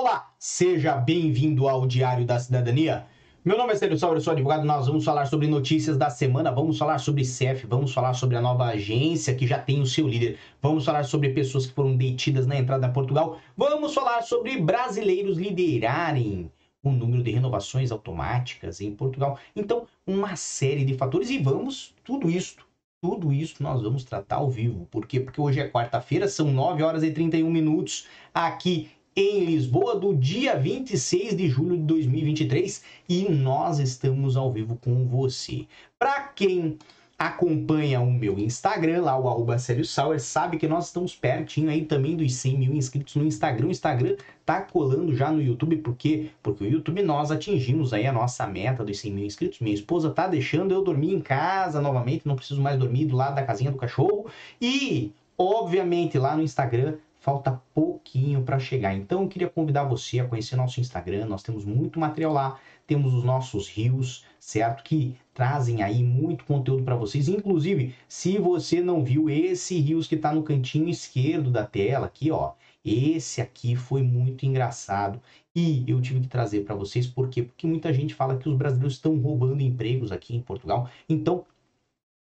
Olá, seja bem-vindo ao Diário da Cidadania. Meu nome é Sérgio Sauer, eu sou advogado. Nós vamos falar sobre notícias da semana, vamos falar sobre CEF, vamos falar sobre a nova agência que já tem o seu líder, vamos falar sobre pessoas que foram detidas na entrada a Portugal, vamos falar sobre brasileiros liderarem o número de renovações automáticas em Portugal. Então, uma série de fatores e vamos tudo isso, tudo isso nós vamos tratar ao vivo. Por quê? Porque hoje é quarta-feira, são 9 horas e 31 minutos aqui em Lisboa, do dia 26 de julho de 2023, e nós estamos ao vivo com você. Para quem acompanha o meu Instagram, lá o arroba Sauer, sabe que nós estamos pertinho aí também dos 100 mil inscritos no Instagram. O Instagram tá colando já no YouTube, por quê? Porque o YouTube nós atingimos aí a nossa meta dos 100 mil inscritos. Minha esposa tá deixando eu dormir em casa novamente, não preciso mais dormir do lado da casinha do cachorro. E, obviamente, lá no Instagram falta pouquinho para chegar. Então eu queria convidar você a conhecer nosso Instagram, nós temos muito material lá, temos os nossos rios, certo? Que trazem aí muito conteúdo para vocês. Inclusive, se você não viu esse rios que está no cantinho esquerdo da tela aqui, ó, esse aqui foi muito engraçado e eu tive que trazer para vocês por quê? Porque muita gente fala que os brasileiros estão roubando empregos aqui em Portugal. Então,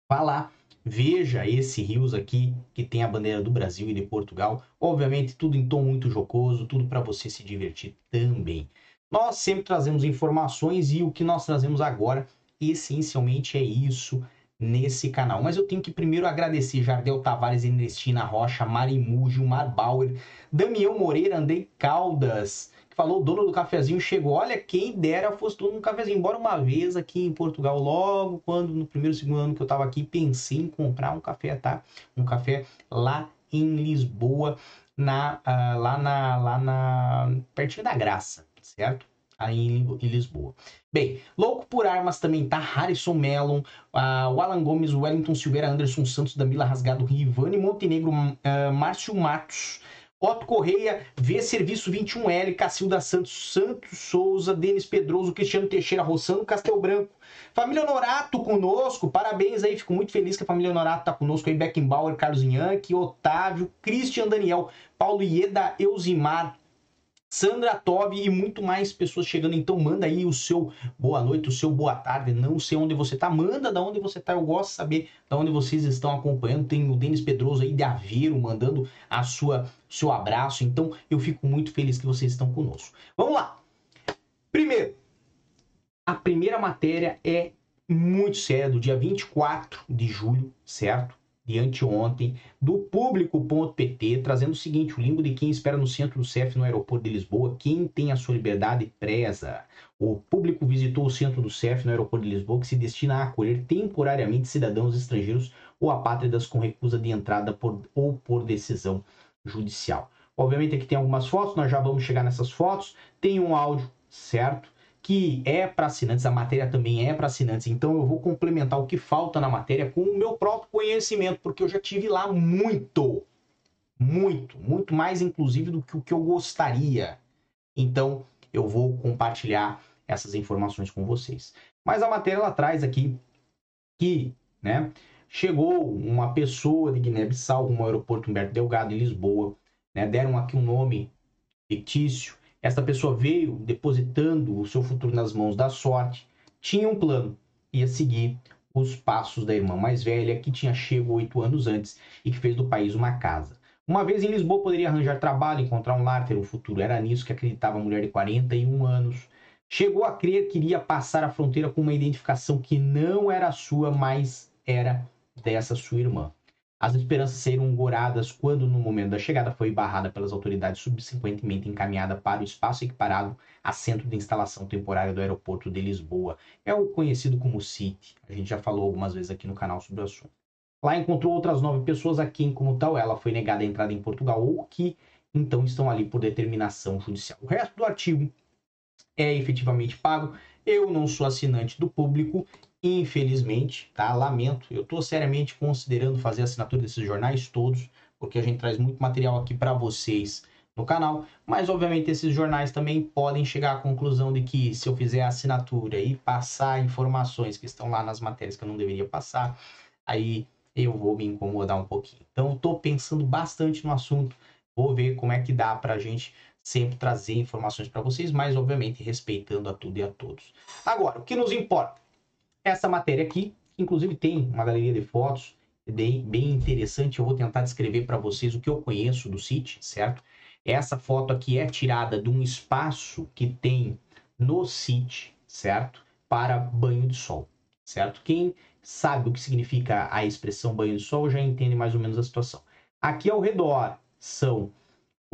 vá lá Veja esse rios aqui que tem a bandeira do Brasil e de Portugal. Obviamente, tudo em tom muito jocoso, tudo para você se divertir também. Nós sempre trazemos informações e o que nós trazemos agora essencialmente é isso nesse canal. Mas eu tenho que primeiro agradecer Jardel Tavares, Ernestina Rocha, Mari Mujo, Mar Bauer, Damião Moreira, Andrei Caldas, falou, o dono do cafezinho chegou. Olha, quem dera fosse dono do cafezinho. Embora uma vez aqui em Portugal, logo quando no primeiro, segundo ano que eu estava aqui, pensei em comprar um café, tá? Um café lá em Lisboa, na, uh, lá na, lá na, pertinho da Graça, certo? Aí em, Lisboa. Bem, louco por armas também tá Harrison Mellon, uh, o Alan Gomes, Wellington Silveira, Anderson Santos, Damila Rasgado, Rivane Montenegro, uh, Márcio Matos, Otto Correia, V Serviço 21L, Cacilda Santos, Santos Souza, Denis Pedroso, Cristiano Teixeira, Rossano Castel Branco. Família Honorato conosco, parabéns aí, fico muito feliz que a família Honorato tá conosco aí, Beckenbauer, Carlos Inhanque, Otávio, Christian Daniel, Paulo Ieda, Eusimar, Sandra Tobi e muito mais pessoas chegando. Então manda aí o seu boa noite, o seu boa tarde. Não sei onde você tá, manda da onde você tá. Eu gosto de saber da onde vocês estão acompanhando. Tem o Denis Pedroso aí de Aveiro mandando a sua seu abraço. Então eu fico muito feliz que vocês estão conosco. Vamos lá. Primeiro, a primeira matéria é muito séria do dia 24 de julho, certo? De anteontem, do público.pt, trazendo o seguinte: o limbo de quem espera no centro do CEF no aeroporto de Lisboa, quem tem a sua liberdade presa. O público visitou o centro do CEF no aeroporto de Lisboa, que se destina a acolher temporariamente cidadãos estrangeiros ou apátridas com recusa de entrada por, ou por decisão judicial. Obviamente aqui tem algumas fotos, nós já vamos chegar nessas fotos. Tem um áudio, certo? Que é para assinantes, a matéria também é para assinantes, então eu vou complementar o que falta na matéria com o meu próprio conhecimento, porque eu já tive lá muito, muito, muito mais inclusive do que o que eu gostaria. Então eu vou compartilhar essas informações com vocês. Mas a matéria ela traz aqui que, né, chegou uma pessoa de Guiné-Bissau no aeroporto Humberto Delgado em Lisboa, né, deram aqui um nome fictício essa pessoa veio depositando o seu futuro nas mãos da sorte, tinha um plano, ia seguir os passos da irmã mais velha, que tinha chego oito anos antes e que fez do país uma casa. Uma vez em Lisboa, poderia arranjar trabalho, encontrar um lar, ter um futuro. Era nisso que acreditava a mulher de 41 anos. Chegou a crer que iria passar a fronteira com uma identificação que não era sua, mas era dessa sua irmã. As esperanças seriam goradas quando, no momento da chegada, foi barrada pelas autoridades, subsequentemente encaminhada para o espaço equiparado a centro de instalação temporária do aeroporto de Lisboa. É o conhecido como CIT. A gente já falou algumas vezes aqui no canal sobre o assunto. Lá encontrou outras nove pessoas a quem, como tal, ela foi negada a entrada em Portugal ou que então estão ali por determinação judicial. O resto do artigo é efetivamente pago. Eu não sou assinante do público Infelizmente, tá? Lamento. Eu estou seriamente considerando fazer a assinatura desses jornais todos, porque a gente traz muito material aqui para vocês no canal. Mas, obviamente, esses jornais também podem chegar à conclusão de que se eu fizer a assinatura e passar informações que estão lá nas matérias que eu não deveria passar, aí eu vou me incomodar um pouquinho. Então, estou pensando bastante no assunto. Vou ver como é que dá para a gente sempre trazer informações para vocês, mas obviamente respeitando a tudo e a todos. Agora, o que nos importa? Essa matéria aqui, inclusive tem uma galeria de fotos bem, interessante. Eu vou tentar descrever para vocês o que eu conheço do City, certo? Essa foto aqui é tirada de um espaço que tem no City, certo? Para banho de sol, certo? Quem sabe o que significa a expressão banho de sol já entende mais ou menos a situação. Aqui ao redor são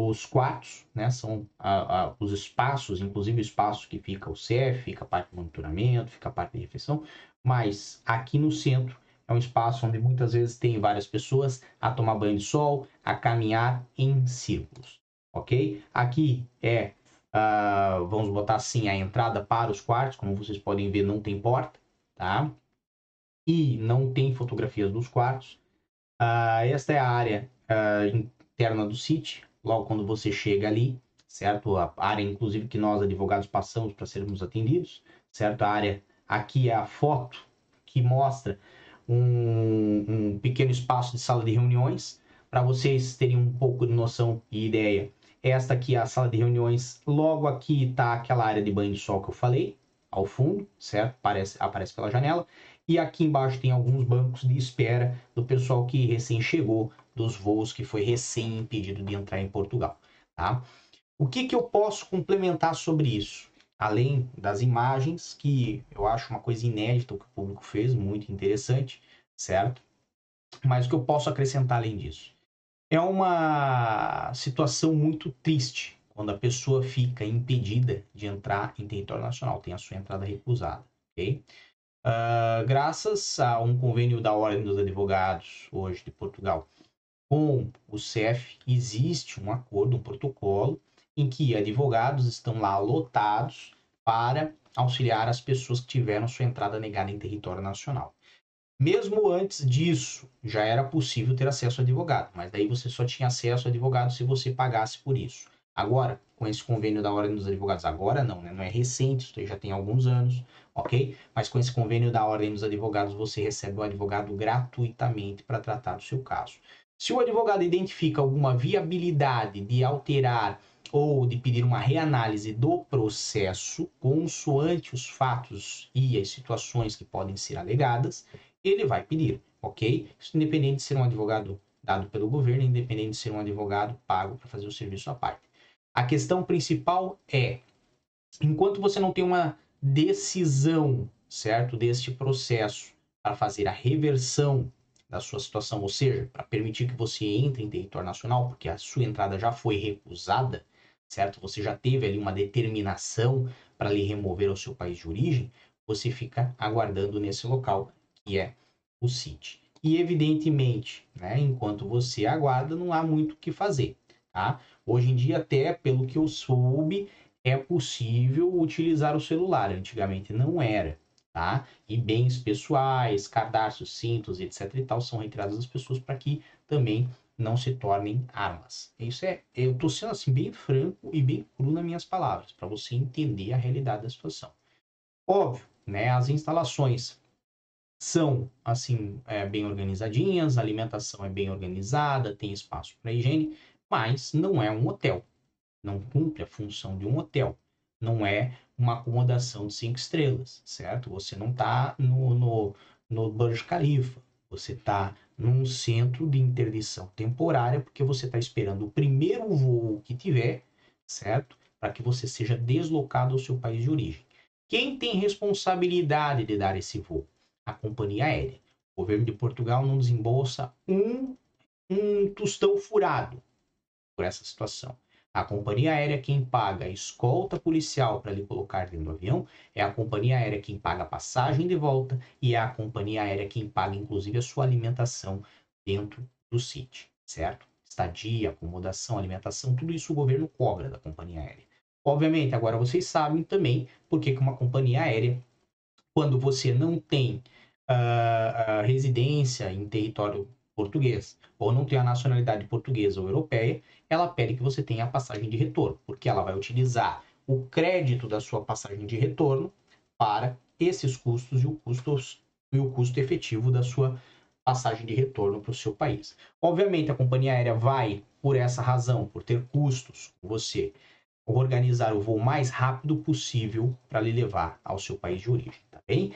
os quartos, né? São a, a, os espaços, inclusive o espaço que fica o CF, fica a parte de monitoramento, fica a parte de refeição, mas aqui no centro é um espaço onde muitas vezes tem várias pessoas a tomar banho de sol, a caminhar em círculos, ok? Aqui é, uh, vamos botar assim, a entrada para os quartos, como vocês podem ver, não tem porta, tá? E não tem fotografias dos quartos. Uh, esta é a área uh, interna do sítio, logo quando você chega ali, certo? A área, inclusive, que nós advogados passamos para sermos atendidos, certo? A área aqui é a foto que mostra um, um pequeno espaço de sala de reuniões para vocês terem um pouco de noção e ideia. Esta aqui é a sala de reuniões. Logo aqui está aquela área de banho de sol que eu falei, ao fundo, certo? Aparece, aparece pela janela. E aqui embaixo tem alguns bancos de espera do pessoal que recém chegou dos voos que foi recém impedido de entrar em Portugal, tá? O que, que eu posso complementar sobre isso? Além das imagens, que eu acho uma coisa inédita o que o público fez, muito interessante, certo? Mas o que eu posso acrescentar além disso? É uma situação muito triste quando a pessoa fica impedida de entrar em território nacional, tem a sua entrada recusada, ok? Uh, graças a um convênio da Ordem dos Advogados, hoje de Portugal, com o CEF, existe um acordo, um protocolo, em que advogados estão lá lotados para auxiliar as pessoas que tiveram sua entrada negada em território nacional. Mesmo antes disso, já era possível ter acesso a advogado, mas daí você só tinha acesso a advogado se você pagasse por isso. Agora, com esse convênio da Ordem dos Advogados, agora não, né? Não é recente, isso já tem alguns anos, ok? Mas com esse convênio da Ordem dos Advogados, você recebe o advogado gratuitamente para tratar do seu caso. Se o advogado identifica alguma viabilidade de alterar ou de pedir uma reanálise do processo consoante os fatos e as situações que podem ser alegadas, ele vai pedir, ok? Isso independente de ser um advogado dado pelo governo, independente de ser um advogado pago para fazer o serviço à parte. A questão principal é, enquanto você não tem uma decisão, certo, deste processo para fazer a reversão da sua situação, ou seja, para permitir que você entre em território nacional, porque a sua entrada já foi recusada, certo? Você já teve ali uma determinação para lhe remover ao seu país de origem, você fica aguardando nesse local, que é o CIT. E evidentemente, né, enquanto você aguarda, não há muito o que fazer, tá? Hoje em dia, até pelo que eu soube, é possível utilizar o celular. Antigamente não era, tá? E bens pessoais, cadastros, cintos, etc e tal, são retirados das pessoas para que também não se tornem armas. Isso é, eu estou sendo assim bem franco e bem cru nas minhas palavras, para você entender a realidade da situação. Óbvio, né? As instalações são assim é, bem organizadinhas, a alimentação é bem organizada, tem espaço para higiene, mas não é um hotel, não cumpre a função de um hotel, não é uma acomodação de cinco estrelas, certo? Você não está no, no, no Burj Khalifa, você está num centro de interdição temporária, porque você está esperando o primeiro voo que tiver, certo? Para que você seja deslocado ao seu país de origem. Quem tem responsabilidade de dar esse voo? A companhia aérea. O governo de Portugal não desembolsa um, um tostão furado por essa situação. A companhia aérea quem paga a escolta policial para lhe colocar dentro do avião, é a companhia aérea quem paga a passagem de volta e é a companhia aérea quem paga inclusive a sua alimentação dentro do sítio, certo? Estadia, acomodação, alimentação, tudo isso o governo cobra da companhia aérea. Obviamente, agora vocês sabem também por que uma companhia aérea, quando você não tem uh, residência em território português ou não tem a nacionalidade portuguesa ou europeia, ela pede que você tenha a passagem de retorno, porque ela vai utilizar o crédito da sua passagem de retorno para esses custos e o custo, e o custo efetivo da sua passagem de retorno para o seu país. Obviamente, a companhia aérea vai, por essa razão, por ter custos com você, organizar o voo mais rápido possível para lhe levar ao seu país de origem, tá bem?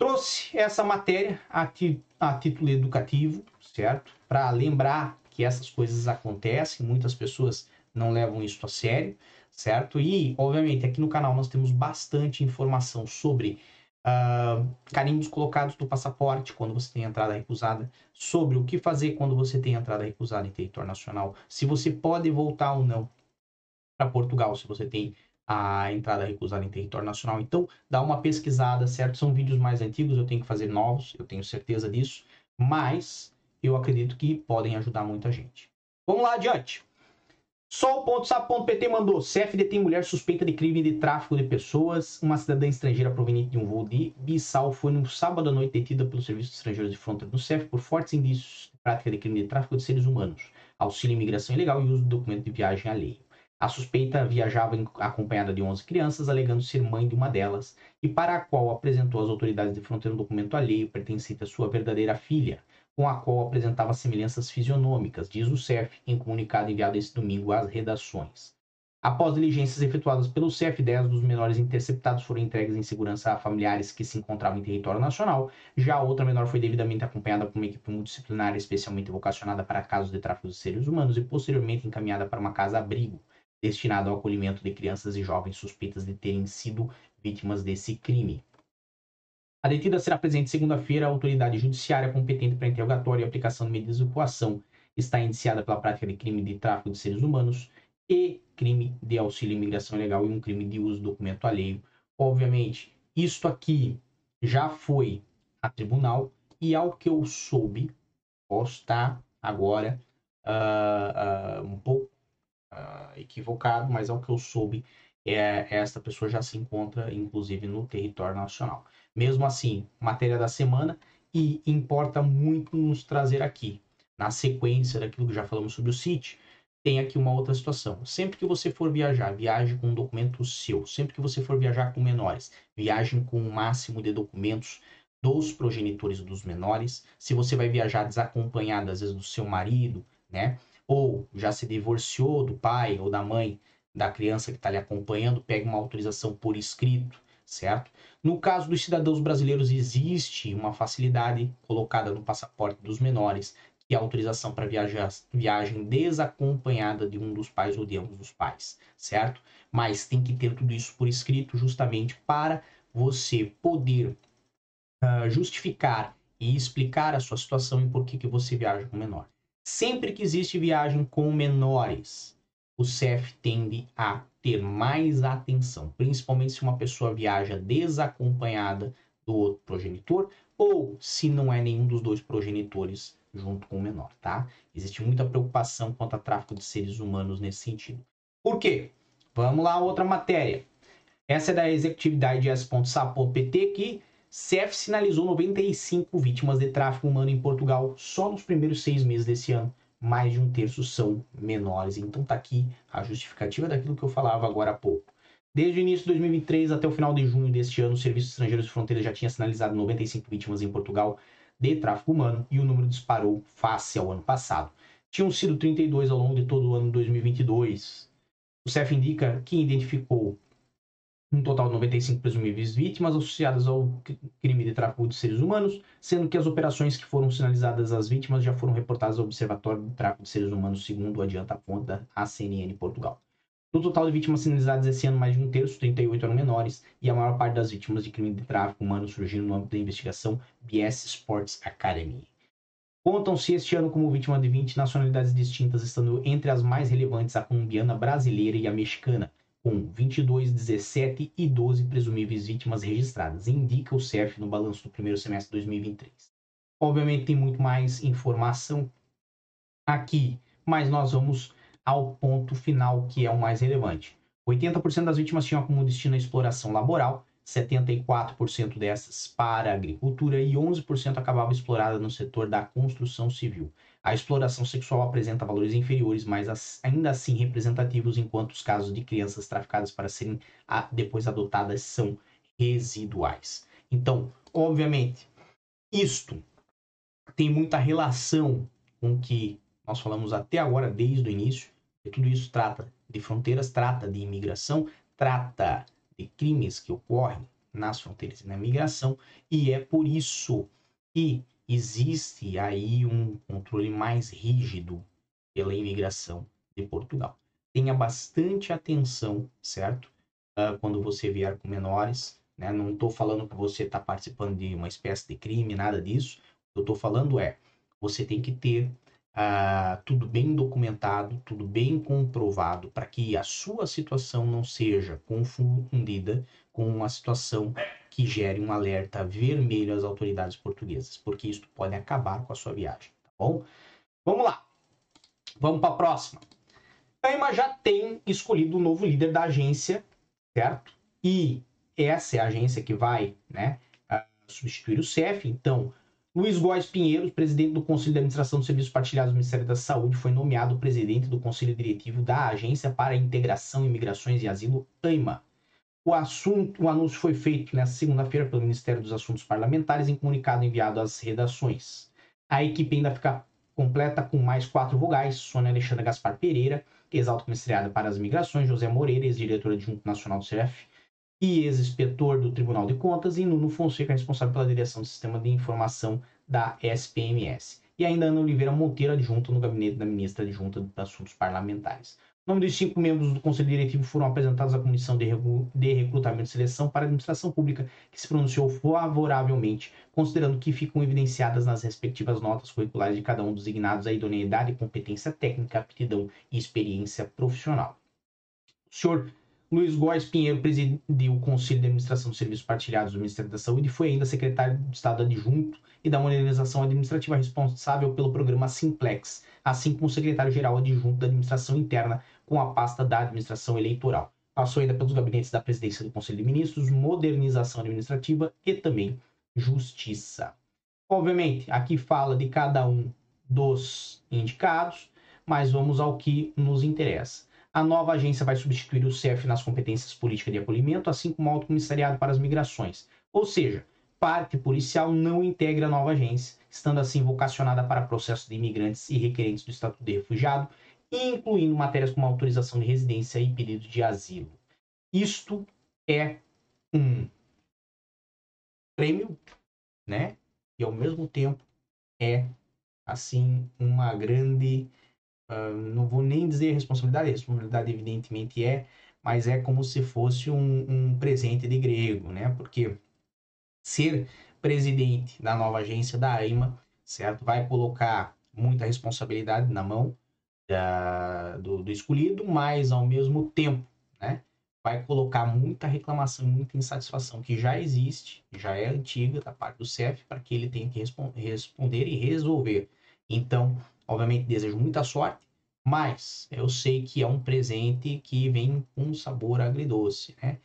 Trouxe essa matéria a, ti, a título educativo, certo? Para lembrar que essas coisas acontecem, muitas pessoas não levam isso a sério, certo? E, obviamente, aqui no canal nós temos bastante informação sobre uh, carimbos colocados no passaporte quando você tem entrada recusada, sobre o que fazer quando você tem entrada recusada em território nacional, se você pode voltar ou não para Portugal, se você tem a entrada recusada em território nacional. Então, dá uma pesquisada, certo? São vídeos mais antigos, eu tenho que fazer novos, eu tenho certeza disso, mas eu acredito que podem ajudar muita gente. Vamos lá adiante. Sol.sap.pt mandou. CFD tem mulher suspeita de crime de tráfico de pessoas. Uma cidadã estrangeira proveniente de um voo de Bissau foi no sábado à noite detida pelo Serviço de Estrangeiros de Fronteira do CEF por fortes indícios de prática de crime de tráfico de seres humanos, auxílio imigração ilegal e uso de documento de viagem alheio. A suspeita viajava acompanhada de 11 crianças, alegando ser mãe de uma delas, e para a qual apresentou às autoridades de fronteira um documento alheio pertencente à sua verdadeira filha, com a qual apresentava semelhanças fisionômicas, diz o CEF em comunicado enviado esse domingo às redações. Após diligências efetuadas pelo CEF, 10 dos menores interceptados foram entregues em segurança a familiares que se encontravam em território nacional. Já a outra menor foi devidamente acompanhada por uma equipe multidisciplinar especialmente vocacionada para casos de tráfico de seres humanos e posteriormente encaminhada para uma casa-abrigo, destinada ao acolhimento de crianças e jovens suspeitas de terem sido vítimas desse crime. A detida será presente segunda-feira à autoridade judiciária competente para interrogatório e aplicação de medidas de coação. Está indiciada pela prática de crime de tráfico de seres humanos e crime de auxílio à imigração ilegal e um crime de uso de documento alheio. Obviamente, isto aqui já foi a tribunal e ao que eu soube, posso estar agora uh, uh, um pouco uh, equivocado, mas ao que eu soube, é, esta pessoa já se encontra, inclusive, no território nacional. Mesmo assim, matéria da semana e importa muito nos trazer aqui, na sequência daquilo que já falamos sobre o CIT, tem aqui uma outra situação. Sempre que você for viajar, viaje com um documento seu. Sempre que você for viajar com menores, viajem com o um máximo de documentos dos progenitores dos menores. Se você vai viajar desacompanhado, às vezes, do seu marido, né? Ou já se divorciou do pai ou da mãe da criança que está lhe acompanhando, pegue uma autorização por escrito certo? No caso dos cidadãos brasileiros, existe uma facilidade colocada no passaporte dos menores, que é a autorização para viajar, viagem desacompanhada de um dos pais ou de ambos os pais, certo? Mas tem que ter tudo isso por escrito, justamente para você poder uh, justificar e explicar a sua situação e por que, que você viaja com menor. Sempre que existe viagem com menores, o CEF tende a ter mais atenção, principalmente se uma pessoa viaja desacompanhada do outro progenitor ou se não é nenhum dos dois progenitores junto com o menor, tá? Existe muita preocupação quanto a tráfico de seres humanos nesse sentido. Por quê? Vamos lá, outra matéria. Essa é da executividade.sa.pt que CEF sinalizou 95 vítimas de tráfico humano em Portugal só nos primeiros seis meses desse ano mais de um terço são menores. Então tá aqui a justificativa daquilo que eu falava agora há pouco. Desde o início de 2003 até o final de junho deste ano, o Serviço Estrangeiros de Fronteira já tinha sinalizado 95 vítimas em Portugal de tráfico humano e o número disparou face ao ano passado. Tinham sido 32 ao longo de todo o ano de 2022. O CEF indica que identificou um total de 95 presumíveis vítimas associadas ao crime de tráfico de seres humanos, sendo que as operações que foram sinalizadas às vítimas já foram reportadas ao Observatório de Tráfico de Seres Humanos, segundo adianta a da ACNN Portugal. No total de vítimas sinalizadas esse ano, mais de um terço, 38 eram menores, e a maior parte das vítimas de crime de tráfico humano surgiram no âmbito da investigação BS Sports Academy. Contam-se este ano como vítima de 20 nacionalidades distintas, estando entre as mais relevantes a colombiana, brasileira e a mexicana, com 22, 17 e 12 presumíveis vítimas registradas, indica o CEF no balanço do primeiro semestre de 2023. Obviamente tem muito mais informação aqui, mas nós vamos ao ponto final que é o mais relevante. 80% das vítimas tinham como destino a exploração laboral, 74% dessas para a agricultura e 11% acabava explorada no setor da construção civil. A exploração sexual apresenta valores inferiores, mas ainda assim representativos, enquanto os casos de crianças traficadas para serem depois adotadas são residuais. Então, obviamente, isto tem muita relação com o que nós falamos até agora, desde o início, E tudo isso trata de fronteiras, trata de imigração, trata de crimes que ocorrem nas fronteiras e na imigração, e é por isso que existe aí um controle mais rígido pela imigração de Portugal. Tenha bastante atenção, certo? Uh, quando você vier com menores, né? Não estou falando que você está participando de uma espécie de crime, nada disso. O que eu estou falando é, você tem que ter uh, tudo bem documentado, tudo bem comprovado, para que a sua situação não seja confundida com uma situação que gere um alerta vermelho às autoridades portuguesas, porque isso pode acabar com a sua viagem, tá bom? Vamos lá. Vamos para a próxima. A EMA já tem escolhido o novo líder da agência, certo? E essa é a agência que vai né, substituir o CEF. Então, Luiz Góes Pinheiro, presidente do Conselho de Administração dos Serviços Partilhados do Ministério da Saúde, foi nomeado presidente do Conselho Diretivo da Agência para Integração, Imigrações e Asilo, AIMA. O assunto, o anúncio foi feito nesta segunda-feira pelo Ministério dos Assuntos Parlamentares em comunicado enviado às redações. A equipe ainda fica completa com mais quatro vogais: Sônia Alexandra Gaspar Pereira, ex-alto comissariada para as migrações, José Moreira, ex-diretor adjunto nacional do CEF e ex-inspetor do Tribunal de Contas, e Nuno Fonseca, responsável pela direção do Sistema de Informação da SPMS. E ainda Ana Oliveira Monteiro, adjunta no gabinete da ministra adjunta de Assuntos Parlamentares. Nome dos cinco membros do Conselho Diretivo foram apresentados à Comissão de, de Recrutamento e Seleção para a Administração Pública, que se pronunciou favoravelmente, considerando que ficam evidenciadas nas respectivas notas curriculares de cada um dos designados a idoneidade, competência técnica, aptidão e experiência profissional. O senhor Luiz Góes Pinheiro presidiu o Conselho de Administração dos Serviços Partilhados do Ministério da Saúde e foi ainda secretário de Estado adjunto e da Modernização Administrativa responsável pelo programa Simplex, assim como secretário-geral adjunto da Administração Interna com a pasta da Administração Eleitoral. Passou ainda pelos gabinetes da Presidência do Conselho de Ministros, Modernização Administrativa e também Justiça. Obviamente, aqui fala de cada um dos indicados, mas vamos ao que nos interessa. A nova agência vai substituir o CEF nas competências políticas de acolhimento, assim como o Alto Comissariado para as Migrações. Ou seja, parte policial não integra a nova agência, estando assim vocacionada para processos de imigrantes e requerentes do Estatuto de Refugiado, incluindo matérias como autorização de residência e pedido de asilo. Isto é um prêmio, né? E ao mesmo tempo é assim uma grande Uh, não vou nem dizer responsabilidade, responsabilidade evidentemente é, mas é como se fosse um, um presente de grego, né? Porque ser presidente da nova agência da AIMA, certo? Vai colocar muita responsabilidade na mão da, do, do, escolhido, mas ao mesmo tempo, né? Vai colocar muita reclamação, muita insatisfação que já existe, já é antiga da parte do CEF, para que ele tenha que responder e resolver. Então, Obviamente desejo muita sorte, mas eu sei que é um presente que vem com um sabor agridoce, né?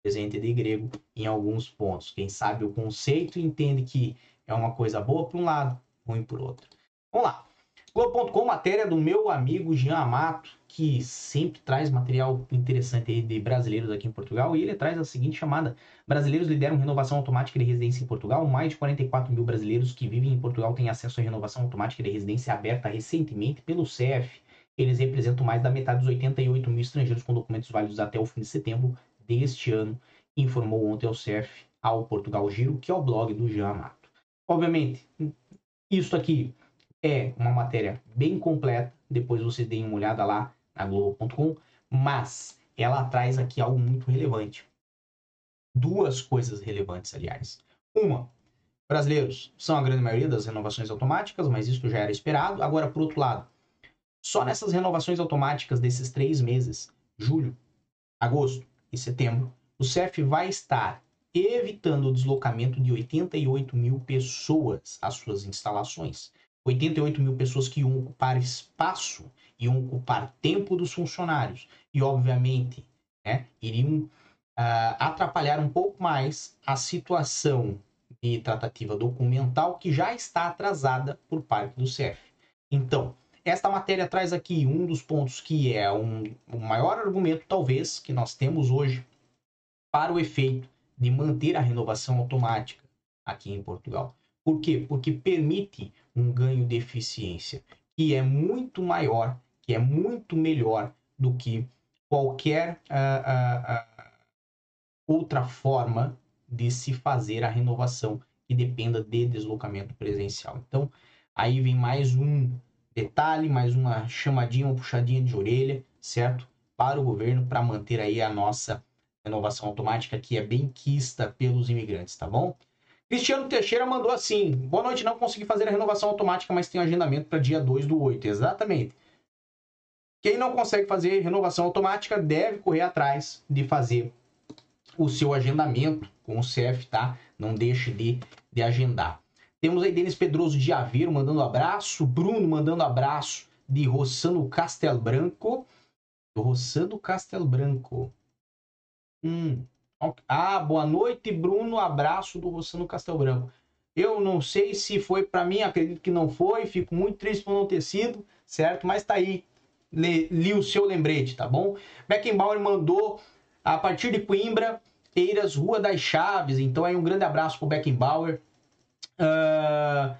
Presente de grego em alguns pontos. Quem sabe o conceito entende que é uma coisa boa por um lado, ruim por outro. Vamos lá. Globo.com, matéria do meu amigo Jean Amato, que sempre traz material interessante de brasileiros aqui em Portugal, e ele traz a seguinte chamada: Brasileiros lideram renovação automática de residência em Portugal. Mais de 44 mil brasileiros que vivem em Portugal têm acesso à renovação automática de residência aberta recentemente pelo CEF. Eles representam mais da metade dos 88 mil estrangeiros com documentos válidos até o fim de setembro deste ano, informou ontem ao CEF ao Portugal Giro, que é o blog do Jean Amato. Obviamente, isso aqui é uma matéria bem completa, depois vocês deem uma olhada lá na Globo.com, mas ela traz aqui algo muito relevante. Duas coisas relevantes, aliás. Uma, brasileiros são a grande maioria das renovações automáticas, mas isso já era esperado. Agora, por outro lado, só nessas renovações automáticas desses três meses, julho, agosto e setembro, o CEF vai estar evitando o deslocamento de 88 mil pessoas às suas instalações. 88 mil pessoas que iam ocupar espaço iam ocupar tempo dos funcionários e, obviamente, né, iriam uh, atrapalhar um pouco mais a situação de tratativa documental que já está atrasada por parte do CEF. Então, esta matéria traz aqui um dos pontos que é um, o maior argumento, talvez, que nós temos hoje para o efeito de manter a renovação automática aqui em Portugal. Por quê? Porque permite um ganho de eficiência que é muito maior que é muito melhor do que qualquer uh, uh, outra forma de se fazer a renovação que dependa de deslocamento presencial. Então, aí vem mais um detalhe, mais uma chamadinha, uma puxadinha de orelha, certo? Para o governo, para manter aí a nossa renovação automática, que é bem quista pelos imigrantes, tá bom? Cristiano Teixeira mandou assim: Boa noite, não consegui fazer a renovação automática, mas tenho agendamento para dia 2 do 8. Exatamente. Quem não consegue fazer renovação automática deve correr atrás de fazer o seu agendamento com o CF, tá? Não deixe de, de agendar. Temos aí Denis Pedroso de Aveiro mandando abraço, Bruno mandando abraço de Rossano Castel Branco. Rossano Castel Branco. Hum. Ah, boa noite, Bruno. Abraço do Rossano Castel Branco. Eu não sei se foi para mim, acredito que não foi. Fico muito triste por não ter sido, certo? Mas tá aí li, li o seu lembrete, tá bom? Beckenbauer mandou a partir de Coimbra, Eiras, Rua das Chaves. Então aí um grande abraço pro Beckenbauer. Uh,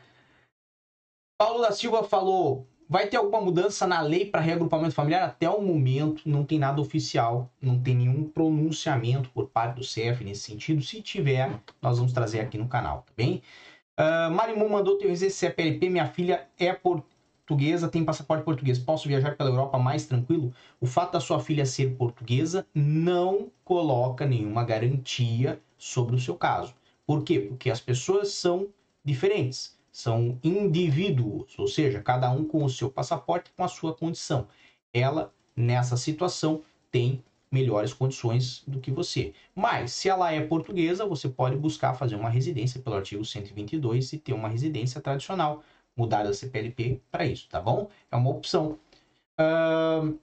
Paulo da Silva falou: vai ter alguma mudança na lei para reagrupamento familiar? Até o momento não tem nada oficial, não tem nenhum pronunciamento por parte do CF nesse sentido. Se tiver, nós vamos trazer aqui no canal, tá bem? Uh, Marimu mandou teu PLP, minha filha é por portuguesa, tem passaporte português, posso viajar pela Europa mais tranquilo? O fato da sua filha ser portuguesa não coloca nenhuma garantia sobre o seu caso. Por quê? Porque as pessoas são diferentes, são indivíduos, ou seja, cada um com o seu passaporte, com a sua condição. Ela, nessa situação, tem melhores condições do que você. Mas, se ela é portuguesa, você pode buscar fazer uma residência pelo artigo 122 e ter uma residência tradicional mudar a CPLP para isso, tá bom? É uma opção. Uh,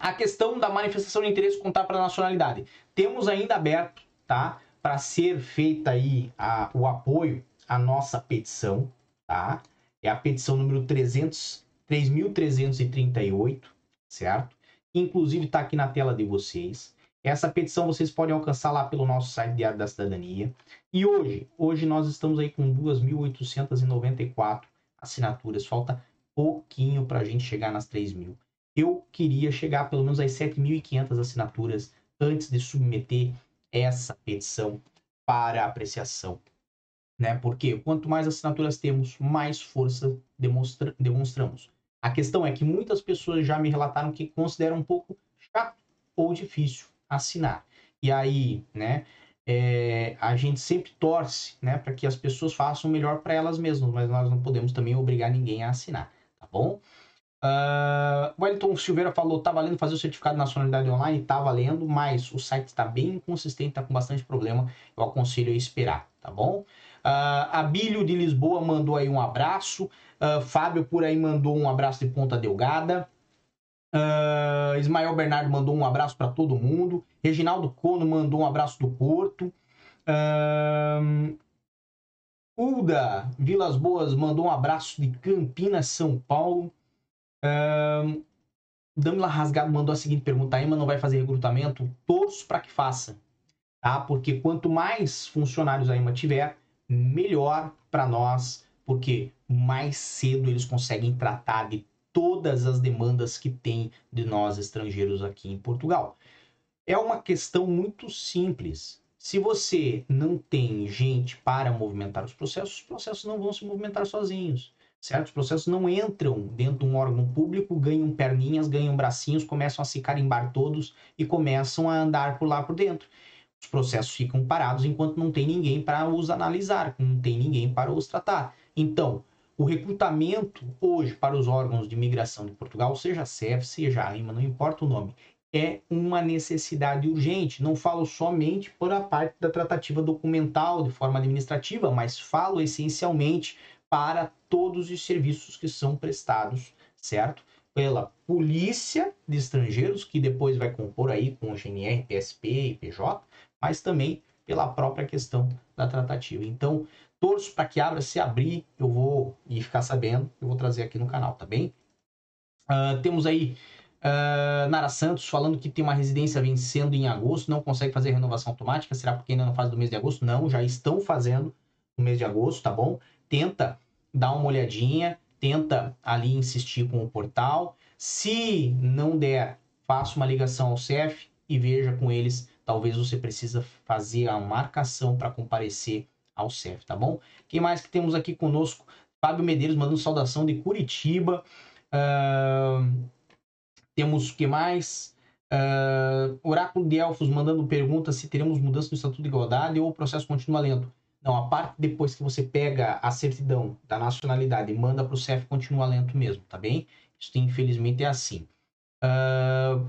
a questão da manifestação de interesse contar para a nacionalidade. Temos ainda aberto, tá? Para ser feita aí a, o apoio à nossa petição, tá? É a petição número 300, 3.338, certo? Inclusive está aqui na tela de vocês. Essa petição vocês podem alcançar lá pelo nosso site Diário da Cidadania. E hoje, hoje nós estamos aí com 2.894 assinaturas, falta pouquinho para a gente chegar nas 3 mil. Eu queria chegar pelo menos às 7.500 assinaturas antes de submeter essa petição para apreciação. Né? Porque quanto mais assinaturas temos, mais força demonstra demonstramos. A questão é que muitas pessoas já me relataram que consideram um pouco chato ou difícil assinar. E aí, né, é, a gente sempre torce né, para que as pessoas façam o melhor para elas mesmas, mas nós não podemos também obrigar ninguém a assinar, tá bom? Uh, Wellington Silveira falou, tá valendo fazer o certificado de nacionalidade online? Tá valendo, mas o site está bem inconsistente, tá com bastante problema, eu aconselho a esperar, tá bom? Uh, Abílio de Lisboa mandou aí um abraço, uh, Fábio por aí mandou um abraço de ponta delgada, Uh, Ismael Bernardo mandou um abraço para todo mundo. Reginaldo Cono mandou um abraço do Porto. Uh, Ulda Vilas Boas mandou um abraço de Campinas, São Paulo. Uh, Damila Rasgado mandou a seguinte pergunta: a EMA não vai fazer recrutamento? Torço para que faça, tá? Porque quanto mais funcionários a EMA tiver, melhor para nós, porque mais cedo eles conseguem tratar de todas as demandas que tem de nós estrangeiros aqui em Portugal. É uma questão muito simples. Se você não tem gente para movimentar os processos, os processos não vão se movimentar sozinhos. Certo? Os processos não entram dentro de um órgão público, ganham perninhas, ganham bracinhos, começam a se carimbar todos e começam a andar por lá por dentro. Os processos ficam parados enquanto não tem ninguém para os analisar, não tem ninguém para os tratar. Então, o recrutamento hoje para os órgãos de imigração de Portugal, seja a CEF, seja a IMA, não importa o nome, é uma necessidade urgente. Não falo somente por a parte da tratativa documental de forma administrativa, mas falo essencialmente para todos os serviços que são prestados, certo? Pela polícia de estrangeiros, que depois vai compor aí com o GNR, PSP e PJ, mas também pela própria questão da tratativa. Então, torço para que abra, se abrir, eu vou e ficar sabendo, eu vou trazer aqui no canal, tá bem? Uh, temos aí uh, Nara Santos falando que tem uma residência vencendo em agosto, não consegue fazer renovação automática, será porque ainda não faz do mês de agosto? Não, já estão fazendo no mês de agosto, tá bom? Tenta dar uma olhadinha, tenta ali insistir com o portal. Se não der, faça uma ligação ao CEF e veja com eles. Talvez você precisa fazer a marcação para comparecer ao CEF, tá bom? Quem mais que temos aqui conosco? Fábio Medeiros mandando saudação de Curitiba. Uh, temos o que mais? Uh, Oráculo de Elfos mandando pergunta se teremos mudança no Estatuto de Igualdade ou o processo continua lento. Não, a parte depois que você pega a certidão da nacionalidade e manda para o CEF continua lento mesmo, tá bem? Isso infelizmente é assim. Uh,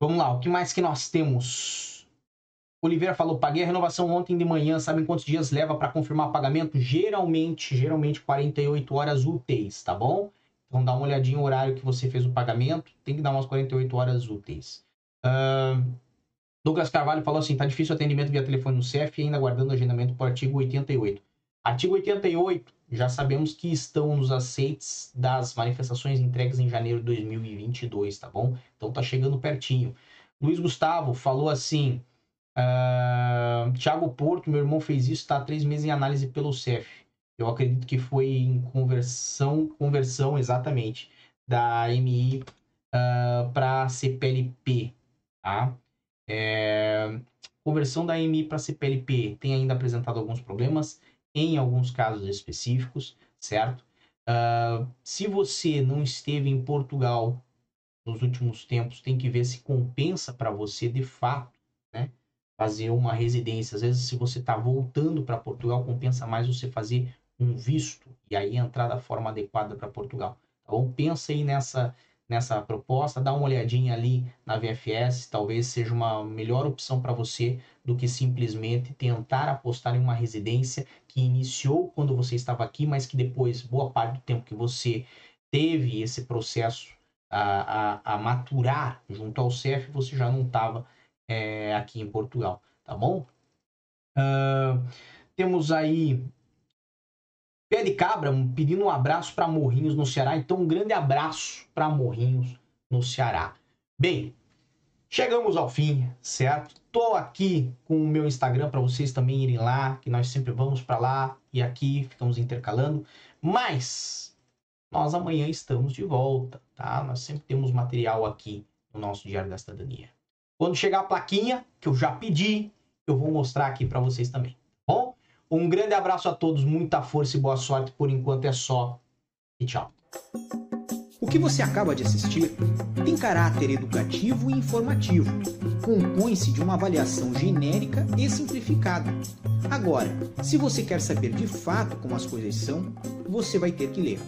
vamos lá, o que mais que nós temos? Oliveira falou, paguei a renovação ontem de manhã, sabem quantos dias leva para confirmar pagamento? Geralmente, geralmente 48 horas úteis, tá bom? Então dá uma olhadinha no horário que você fez o pagamento, tem que dar umas 48 horas úteis. Uh, Douglas Carvalho falou assim: tá difícil o atendimento via telefone no CEF e ainda aguardando agendamento por artigo 88. Artigo 88, já sabemos que estão nos aceites das manifestações entregues em janeiro de 2022, tá bom? Então tá chegando pertinho. Luiz Gustavo falou assim: uh, Tiago Porto, meu irmão fez isso, está há três meses em análise pelo CEF. Eu acredito que foi em conversão, conversão exatamente, da MI uh, para CPLP, tá? É, conversão da MI para CPLP tem ainda apresentado alguns problemas, em alguns casos específicos, certo? Uh, se você não esteve em Portugal nos últimos tempos, tem que ver se compensa para você de fato, né? Fazer uma residência. Às vezes, se você está voltando para Portugal, compensa mais você fazer um visto e aí entrar da forma adequada para Portugal. Bom? Pensa aí nessa, nessa proposta, dá uma olhadinha ali na VFS, talvez seja uma melhor opção para você do que simplesmente tentar apostar em uma residência que iniciou quando você estava aqui, mas que depois, boa parte do tempo que você teve esse processo a, a, a maturar junto ao CEF, você já não estava é, aqui em Portugal, tá bom? Uh, temos aí Pé de Cabra pedindo um abraço para Morrinhos no Ceará. Então, um grande abraço para Morrinhos no Ceará. Bem, chegamos ao fim, certo? Tô aqui com o meu Instagram para vocês também irem lá, que nós sempre vamos para lá e aqui ficamos intercalando. Mas nós amanhã estamos de volta, tá? Nós sempre temos material aqui no nosso Diário da Cidadania. Quando chegar a plaquinha, que eu já pedi, eu vou mostrar aqui para vocês também? Um grande abraço a todos, muita força e boa sorte. Por enquanto é só. E tchau. O que você acaba de assistir tem caráter educativo e informativo. Compõe-se de uma avaliação genérica e simplificada. Agora, se você quer saber de fato como as coisas são, você vai ter que ler.